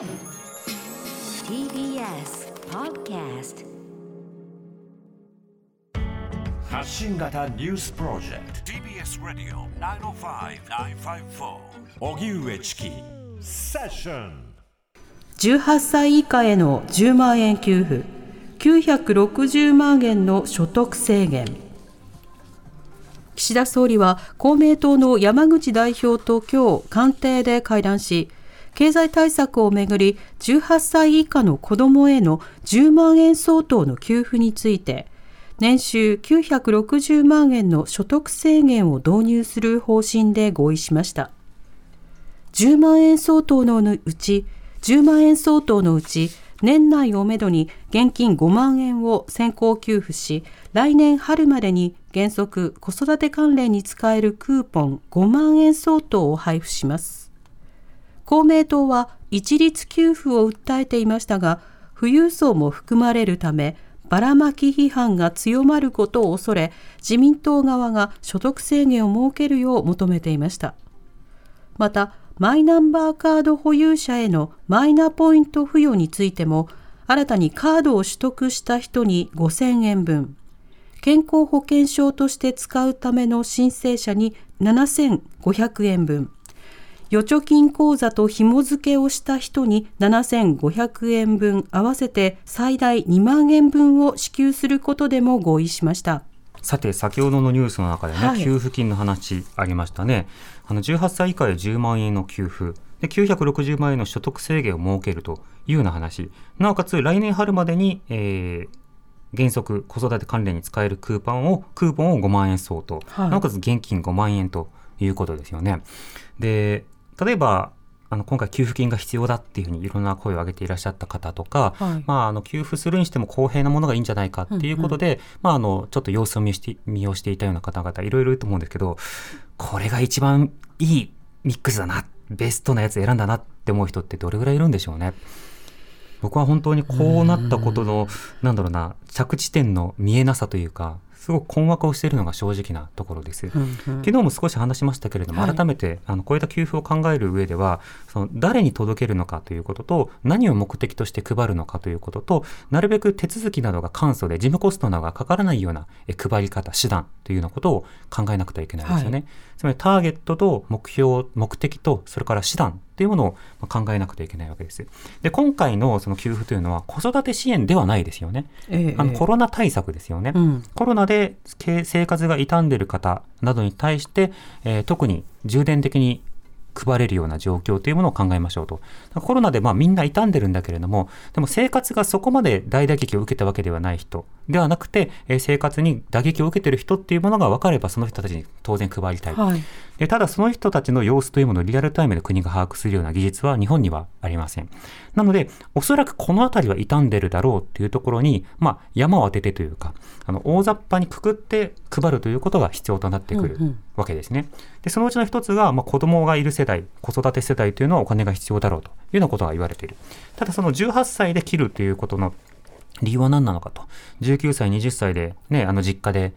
TBS Podcast 発信型ニュースプロジェクト。TBS Radio 905-954荻上チキ。セッション。18歳以下への10万円給付。960万円の所得制限。岸田総理は公明党の山口代表と今日官邸で会談し経済対策をめぐり18歳以下の子どもへの10万円相当の給付について年収960万円の所得制限を導入する方針で合意しました。10万円相当のうち10万円相当のうち年内をめどに現金5万円を先行給付し来年春までに原則子育て関連に使えるクーポン5万円相当を配布します。公明党は一律給付を訴えていましたが富裕層も含まれるためばらまき批判が強まることを恐れ自民党側が所得制限を設けるよう求めていました。またマイナンバーカード保有者へのマイナポイント付与についても新たにカードを取得した人に5000円分健康保険証として使うための申請者に7500円分預貯金口座と紐付けをした人に7500円分合わせて最大2万円分を支給することでも合意しましたさて、先ほどのニュースの中でね、はい給付金の話ありましたね。あの18歳以下へ10万円の給付。で960万円の所得制限を設けるというような話。なおかつ、来年春までに、えー原則子育て関連に使えるクーポンを、クーポンを5万円相当。はいなおかつ現金5万円ということですよね。で、例えば、あの今回給付金が必要だっていうふうにいろんな声を上げていらっしゃった方とか、はい。まあ、あの給付するにしても公平なものがいいんじゃないかっていうことで、まあ、あのちょっと様子を見して見をしていたような方々いろいろいると思うんですけどこれが一番いいミックスだなベストなやつ選んだなって思う人ってどれぐらいいるんでしょうね？僕は本当にこうなったことのなんだろうな着地点の見えなさというかすごく困惑をしているのが正直なところです。昨日も少し話しましたけれども、はい改めてあのこういった給付を考える上ではその誰に届けるのかということと何を目的として配るのかということとなるべく手続きなどが簡素で事務コストなどがかからないようなえ配り方手段というようなことを考えなくてはいけないですよね。はいつまりターゲットと目標目的とそれから手段というものをまあ考えなくてはいけないわけです。で今回のその給付というのは子育て支援ではないですよね。ええあのコロナ対策ですよね。うんコロナで経生活が傷んでいる方などに対して、えー特に重点的に配れるような状況というものを考えましょうと。コロナでまあみんな傷んでるんだけれども、でも生活がそこまで大打撃を受けたわけではない人ではなくて、えー生活に打撃を受けている人っていうものが分かれば、その人たちに当然配りたい。はいでただその人たちの様子というものをリアルタイムで国が把握するような技術は日本にはありません。なので、おそらくこの辺りは傷んでるだろうっていうところに、まあ、山を当ててというか、あの、大雑把にくくって配るということが必要となってくるうんうんわけですね。で、そのうちの一つが、まあ、子供がいる世代、子育て世代というのはお金が必要だろうというようなことが言われている。ただその18歳で切るということの理由は何なのかと。19歳、20歳でね、あの実家で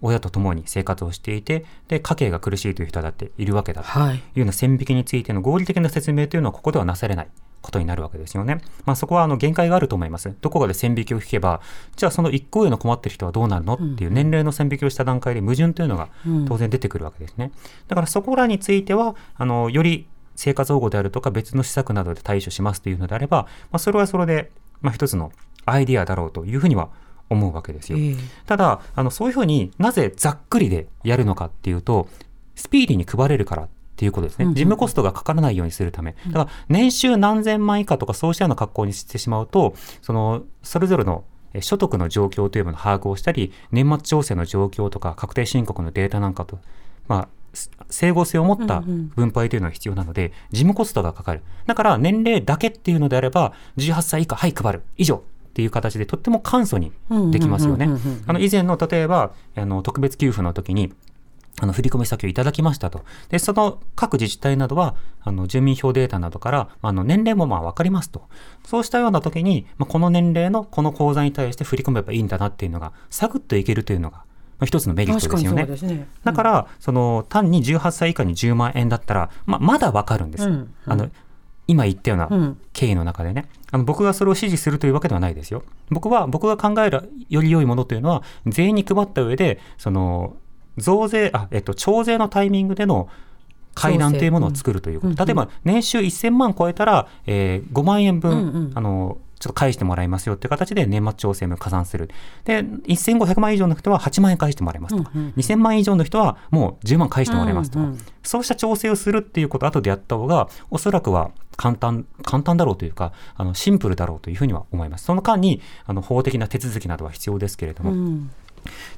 親と共に生活をしていて、で、家計が苦しいという人だっているわけだとはいいうような線引きについての合理的な説明というのはここではなされないことになるわけですよね。まあそこはあの限界があると思います。どこかで線引きを引けば、じゃあその一個上の困ってる人はどうなるの？っていう年齢の線引きをした段階で矛盾というのが当然出てくるわけですね。だからそこらについては、あの、より生活保護であるとか別の施策などで対処しますというのであれば、まあそれはそれで、まあ一つのアイディアだろうというふうには思うわけですよ。ええただあのそういうふうになぜざっくりでやるのかっていうとスピーディーに配れるからっていうことですね、うんうん事務コストがかからないようにするためだから年収何千万以下とかそうしたような格好にしてしまうとそのそれぞれのえ所得の状況というものを把握をしたり年末調整の状況とか確定申告のデータなんかと、まあ、す整合性を持ったうんうん分配というのが必要なので、事務コストがかかる。だから年齢だけっていうのであれば、18歳以下、はい、配る。以上。っていう形でとっても簡素にできますよねうんうんうんうんうん。あの以前の例えばあの特別給付の時にあの振込先をいただきましたと。で、その各自治体などは、あの住民票データなどから、あの年齢もまあ分かりますと。そうしたような時に、まあ、この年齢のこの口座に対して振り込めばいいんだなっていうのが、サクッといけるというのが、まあ、一つのメリットですよね。そうですね。だから、その単に18歳以下に10万円だったら、まあ、まだわかるんです。うんうんあの今言ったようなうん経緯の中でね、あの僕がそれを支持するというわけではないですよ。僕は、僕が考えるより良いものというのは、全員に配った上で、その、増税、あ、えっと、徴税のタイミングでの会談というものを作るということ。うん例えば、年収1000万超えたら、えー5万円分、うんうんあの、ちょっと返してもらいますよっていう形で年末調整も加算する。で、1500万以上の人は8万円返してもらいますとか、うんうん2000万以上の人はもう10万返してもらいますとか、うんうんそうした調整をするっていうことを後でやった方が、おそらくは簡単、簡単だろうというか、あのシンプルだろうというふうには思います。その間に、あの法的な手続きなどは必要ですけれども、うん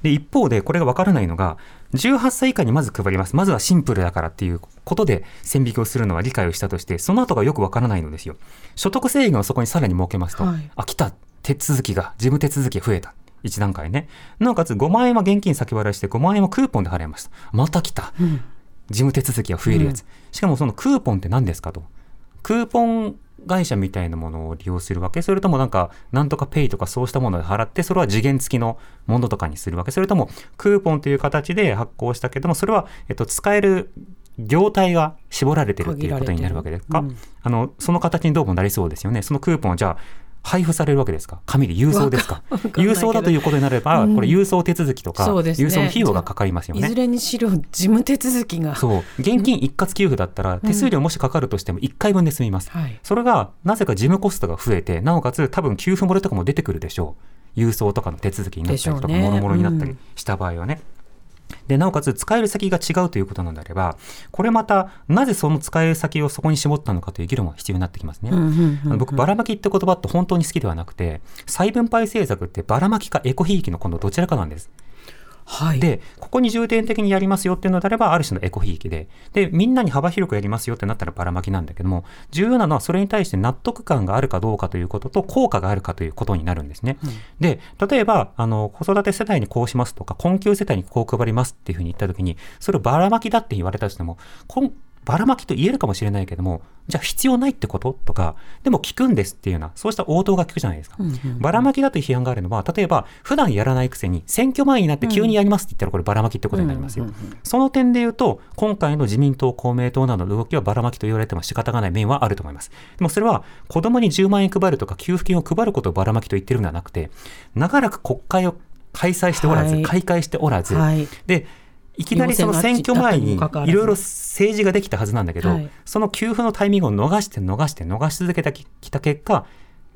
で、一方でこれがわからないのが、18歳以下にまず配ります。まずはシンプルだからっていうことで線引きをするのは理解をしたとして、その後がよくわからないのですよ。所得制限をそこにさらに設けますと、はいあ、来た、手続きが、事務手続きが増えた。一段階ね。なおかつ5万円は現金先払いして5万円はクーポンで払いました。また来た。うん事務手続きが増えるやつ、しかもそのクーポンって何ですかとクーポン会社みたいなものを利用するわけそれともなんかなんとかペイとかそうしたもので払ってそれは次元付きのものとかにするわけそれともクーポンという形で発行したけどもそれは、えっと、使える業態が絞られてるっていうことになるわけですか、限られてあのその形にどうもなりそうですよね。そのクーポンをじゃあ配布されるわけですか？紙で郵送ですか？郵送だということになれば、うん。これ郵送手続きとか、ね。郵送の費用がかかりますよね。いずれにしろ事務手続きが。そう。現金一括給付だったら、手数料もしかかるとしても1回分で済みます。はい。それが、なぜか事務コストが増えて、なおかつ多分給付漏れとかも出てくるでしょう。郵送とかの手続きになったりとか、ね。もろもろになったりうん。した場合はね。で、なおかつ使える先が違うということなんであれば、これまた、なぜその使える先をそこに絞ったのかという議論は必要になってきますね。僕、ばらまきって言葉って本当に好きではなくて、再分配政策ってばらまきかエコひいきの今度どちらかなんです。はい。で、ここに重点的にやりますよっていうのであれば、ある種のエコひいきで、で、みんなに幅広くやりますよってなったらばらまきなんだけども、重要なのはそれに対して納得感があるかどうかということと、効果があるかということになるんですね。で、例えば、あの、子育て世帯にこうしますとか、困窮世帯にこう配りますっていうふうに言ったときに、それをばらまきだって言われたとしても、こんばらまきと言えるかもしれないけども、じゃあ必要ないってこと？とか、でも聞くんですっていうような、そうした応答が聞くじゃないですか。ばらまきだという批判があるのは、例えば、普段やらないくせに、選挙前になって急にやりますって言ったら、こればらまきってことになりますよ。その点で言うと、今回の自民党、公明党などの動きはばらまきと言われても仕方がない面はあると思います。でもそれは、子供に10万円配るとか、給付金を配ることをばらまきと言ってるんではなくて、長らく国会を開催しておらず、はい開会しておらず、はいで、いきなりその選挙前にいろいろ政治ができたはずなんだけど、はいその給付のタイミングを逃して逃して逃し続けてきた結果、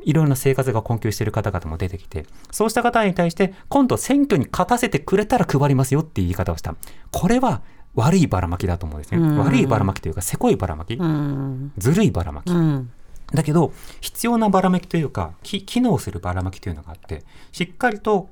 いろいろな生活が困窮している方々も出てきて、そうした方に対して、今度選挙に勝たせてくれたら配りますよっていう言い方をした。これは悪いばらまきだと思うんですね。うん悪いばらまきというか、せこいばらまき、うんずるいばらまき。うんだけど、必要なばらまきというか、き機能するばらまきというのがあって、しっかりと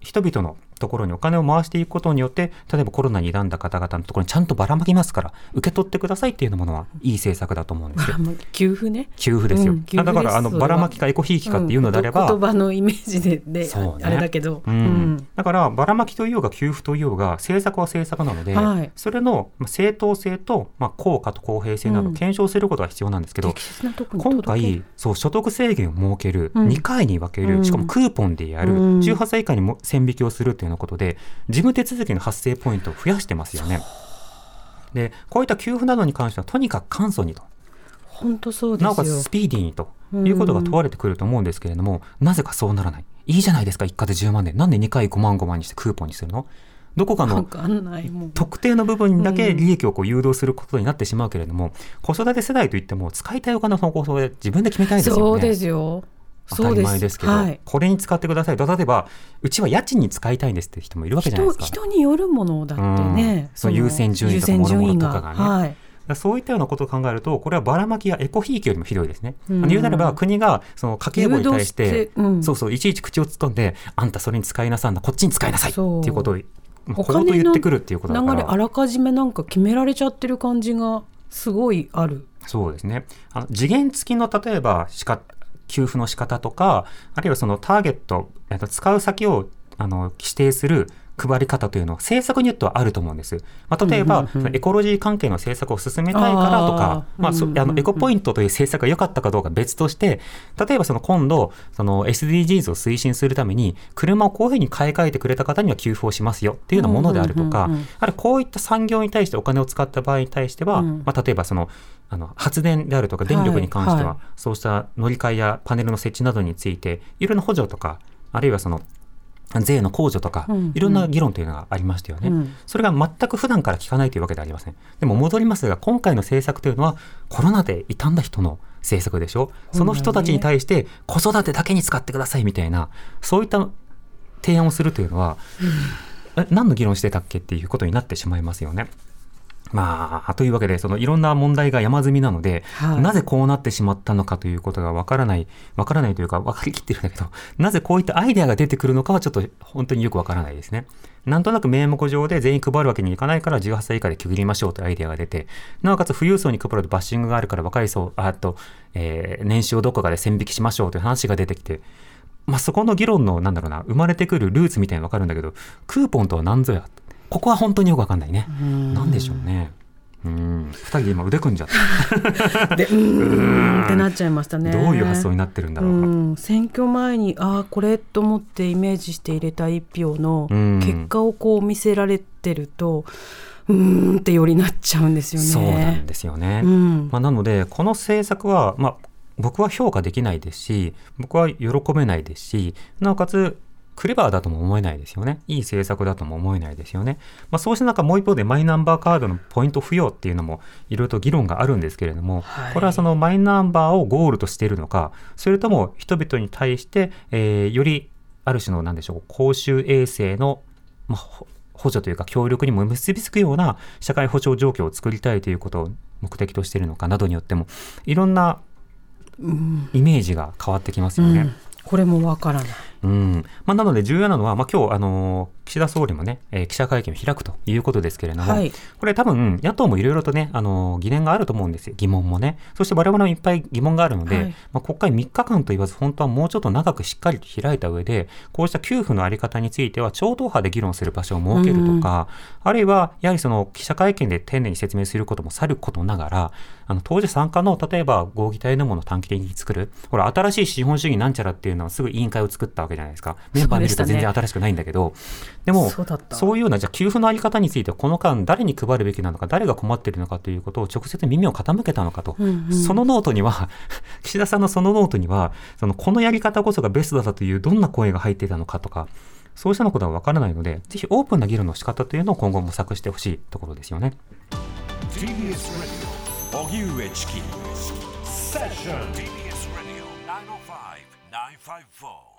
人々のところにお金を回していくことによって、例えばコロナに病んだ方々のところにちゃんとばらまきますから、受け取ってくださいっていうものはいい政策だと思うんですよ。給付ね。給付ですよ。うんす。だから、あの、ばらまきかエコひいきかっていうのであれば、うん言葉のイメージでで、そうね。あれだけど、うん。だから、ばらまきといようが給付といようが、政策は政策なので、はい。それのまあ正当性と、まあ、効果と公平性などを検証することが必要なんですけど、今回、そう、所得制限を設ける、うん。2回に分ける、うんしかもクーポンでやる、うん。18歳以下にも線引きをするというようなことで、事務手続きの発生ポイントを増やしてますよね。で、こういった給付などに関しては、とにかく簡素にと、本当そうですよ。なおかつスピーディーにと。いうことが問われてくると思うんですけれども、なぜかそうならない。いいじゃないですか、一家で10万で。なんで2回5万5万にしてクーポンにするの？どこかの特定の部分にだけ利益をこう誘導することになってしまうけれども、子育て世代といっても使いたいお金の方向性で自分で決めたいですよね。そうですよ当たり前ですけど、はい、これに使ってくださいと例えばうちは家賃に使いたいんですって人もいるわけじゃない人ですか。人によるものだってね、うんそう優先順位とか優先順位が諸々とかがねはいそういったようなことを考えると、これはばらまきやエコひいきよりもひどいですね。うん言うなれば、国がその家計簿に対して、うんそうそう、いちいち口を突っ込んで、あんたそれに使いなさんな、こっちに使いなさいっていうことを、こうと言ってくるっていうことだから。流れあらかじめなんか決められちゃってる感じがすごいある。そうですね。あの次元付きの例えばしか給付の仕方とか、あるいはそのターゲット、えっと使う先をあの指定する配り方というのは政策によってはあると思うんです。まあ、例えば、うんうんうん。エコロジー関係の政策を進めたいからとか、あー。まあ、そうんうんうん。あのエコポイントという政策が良かったかどうか別として、例えばその今度、その SDGs を推進するために、車をこういうふうに買い替えてくれた方には給付をしますよっていうようなものであるとか、うんうんうんうん。あるいはこういった産業に対してお金を使った場合に対しては、うん。まあ、例えばその、あの発電であるとか電力に関しては、はい。そうした乗り換えやパネルの設置などについていろんな補助とかあるいはその税の控除とか、うんうん。いろんな議論というのがありましたよね、うん。それが全く普段から聞かないというわけではありません。でも戻りますが今回の政策というのはコロナで傷んだ人の政策でしょ。その人たちに対して子育てだけに使ってくださいみたいなそういった提案をするというのは、え何の議論してたっけっていうことになってしまいますよね。まあ、というわけで、そのいろんな問題が山積みなので、はいなぜこうなってしまったのかということがわからない、わからないというか分かりきってるんだけど、なぜこういったアイデアが出てくるのかはちょっと本当によくわからないですね。なんとなく名目上で全員配るわけにいかないから18歳以下で区切りましょうというアイデアが出て、なおかつ富裕層に配るとバッシングがあるから若い層、ああと、えー年収をどこかで線引きしましょうという話が出てきて、まあ、そこの議論の、なんだろうな、生まれてくるルーツみたいなのわかるんだけど、クーポンとは何ぞや。ここは本当によくわかんないね。なんでしょうね。うん。二人で今腕組んじゃった。でうーん ってなっちゃいましたね。どういう発想になってるんだろうか。うん、選挙前にああこれと思ってイメージして入れた一票のうん結果をこう見せられてるとうーんってよりなっちゃうんですよね。そうなんですよね。うんまあ、なので、この政策は、まあ、僕は評価できないですし、僕は喜べないですし、なおかつ、クレバーだとも思えないですよね。いい政策だとも思えないですよね。まあ、そうした中、もう一方でマイナンバーカードのポイント付与っていうのもいろいろと議論があるんですけれども、はいこれはそのマイナンバーをゴールとしているのか、それとも人々に対して、えーよりある種の、なんでしょう、公衆衛生の、まあ、ほ補助というか協力にも結びつくような社会保障状況を作りたいということを目的としているのかなどによってもいろんなイメージが変わってきますよね。うんこれもわからない。うん。まあ、なので重要なのは、まあ、今日、あのー岸田総理もね、えー記者会見を開くということですけれども、はいこれ多分野党もいろいろとね、あのー疑念があると思うんですよ。疑問もね。そして我々もいっぱい疑問があるので、はいまあ、国会3日間と言わず、本当はもうちょっと長くしっかりと開いた上で、こうした給付のあり方については超党派で議論する場所を設けるとか、あるいは、やはりその記者会見で丁寧に説明することもさることながら、あの当時参加の、例えば合議体のものを短期的に作る。ほら、新しい資本主義なんちゃらっていうのはすぐ委員会を作ったわけじゃないですか。メンバー見ると全然新しくないんだけど、でも、そういうような、じゃあ給付のあり方については、この間誰に配るべきなのか、誰が困っているのかということを直接耳を傾けたのかと。うんうんそのノートには、岸田さんのそのノートには、そのこのやり方こそがベストだというどんな声が入っていたのかとか、そうしたのことはわからないので、ぜひオープンな議論の仕方というのを今後模索してほしいところですよね。Radio 荻上チキセッション TBS Radio 905 954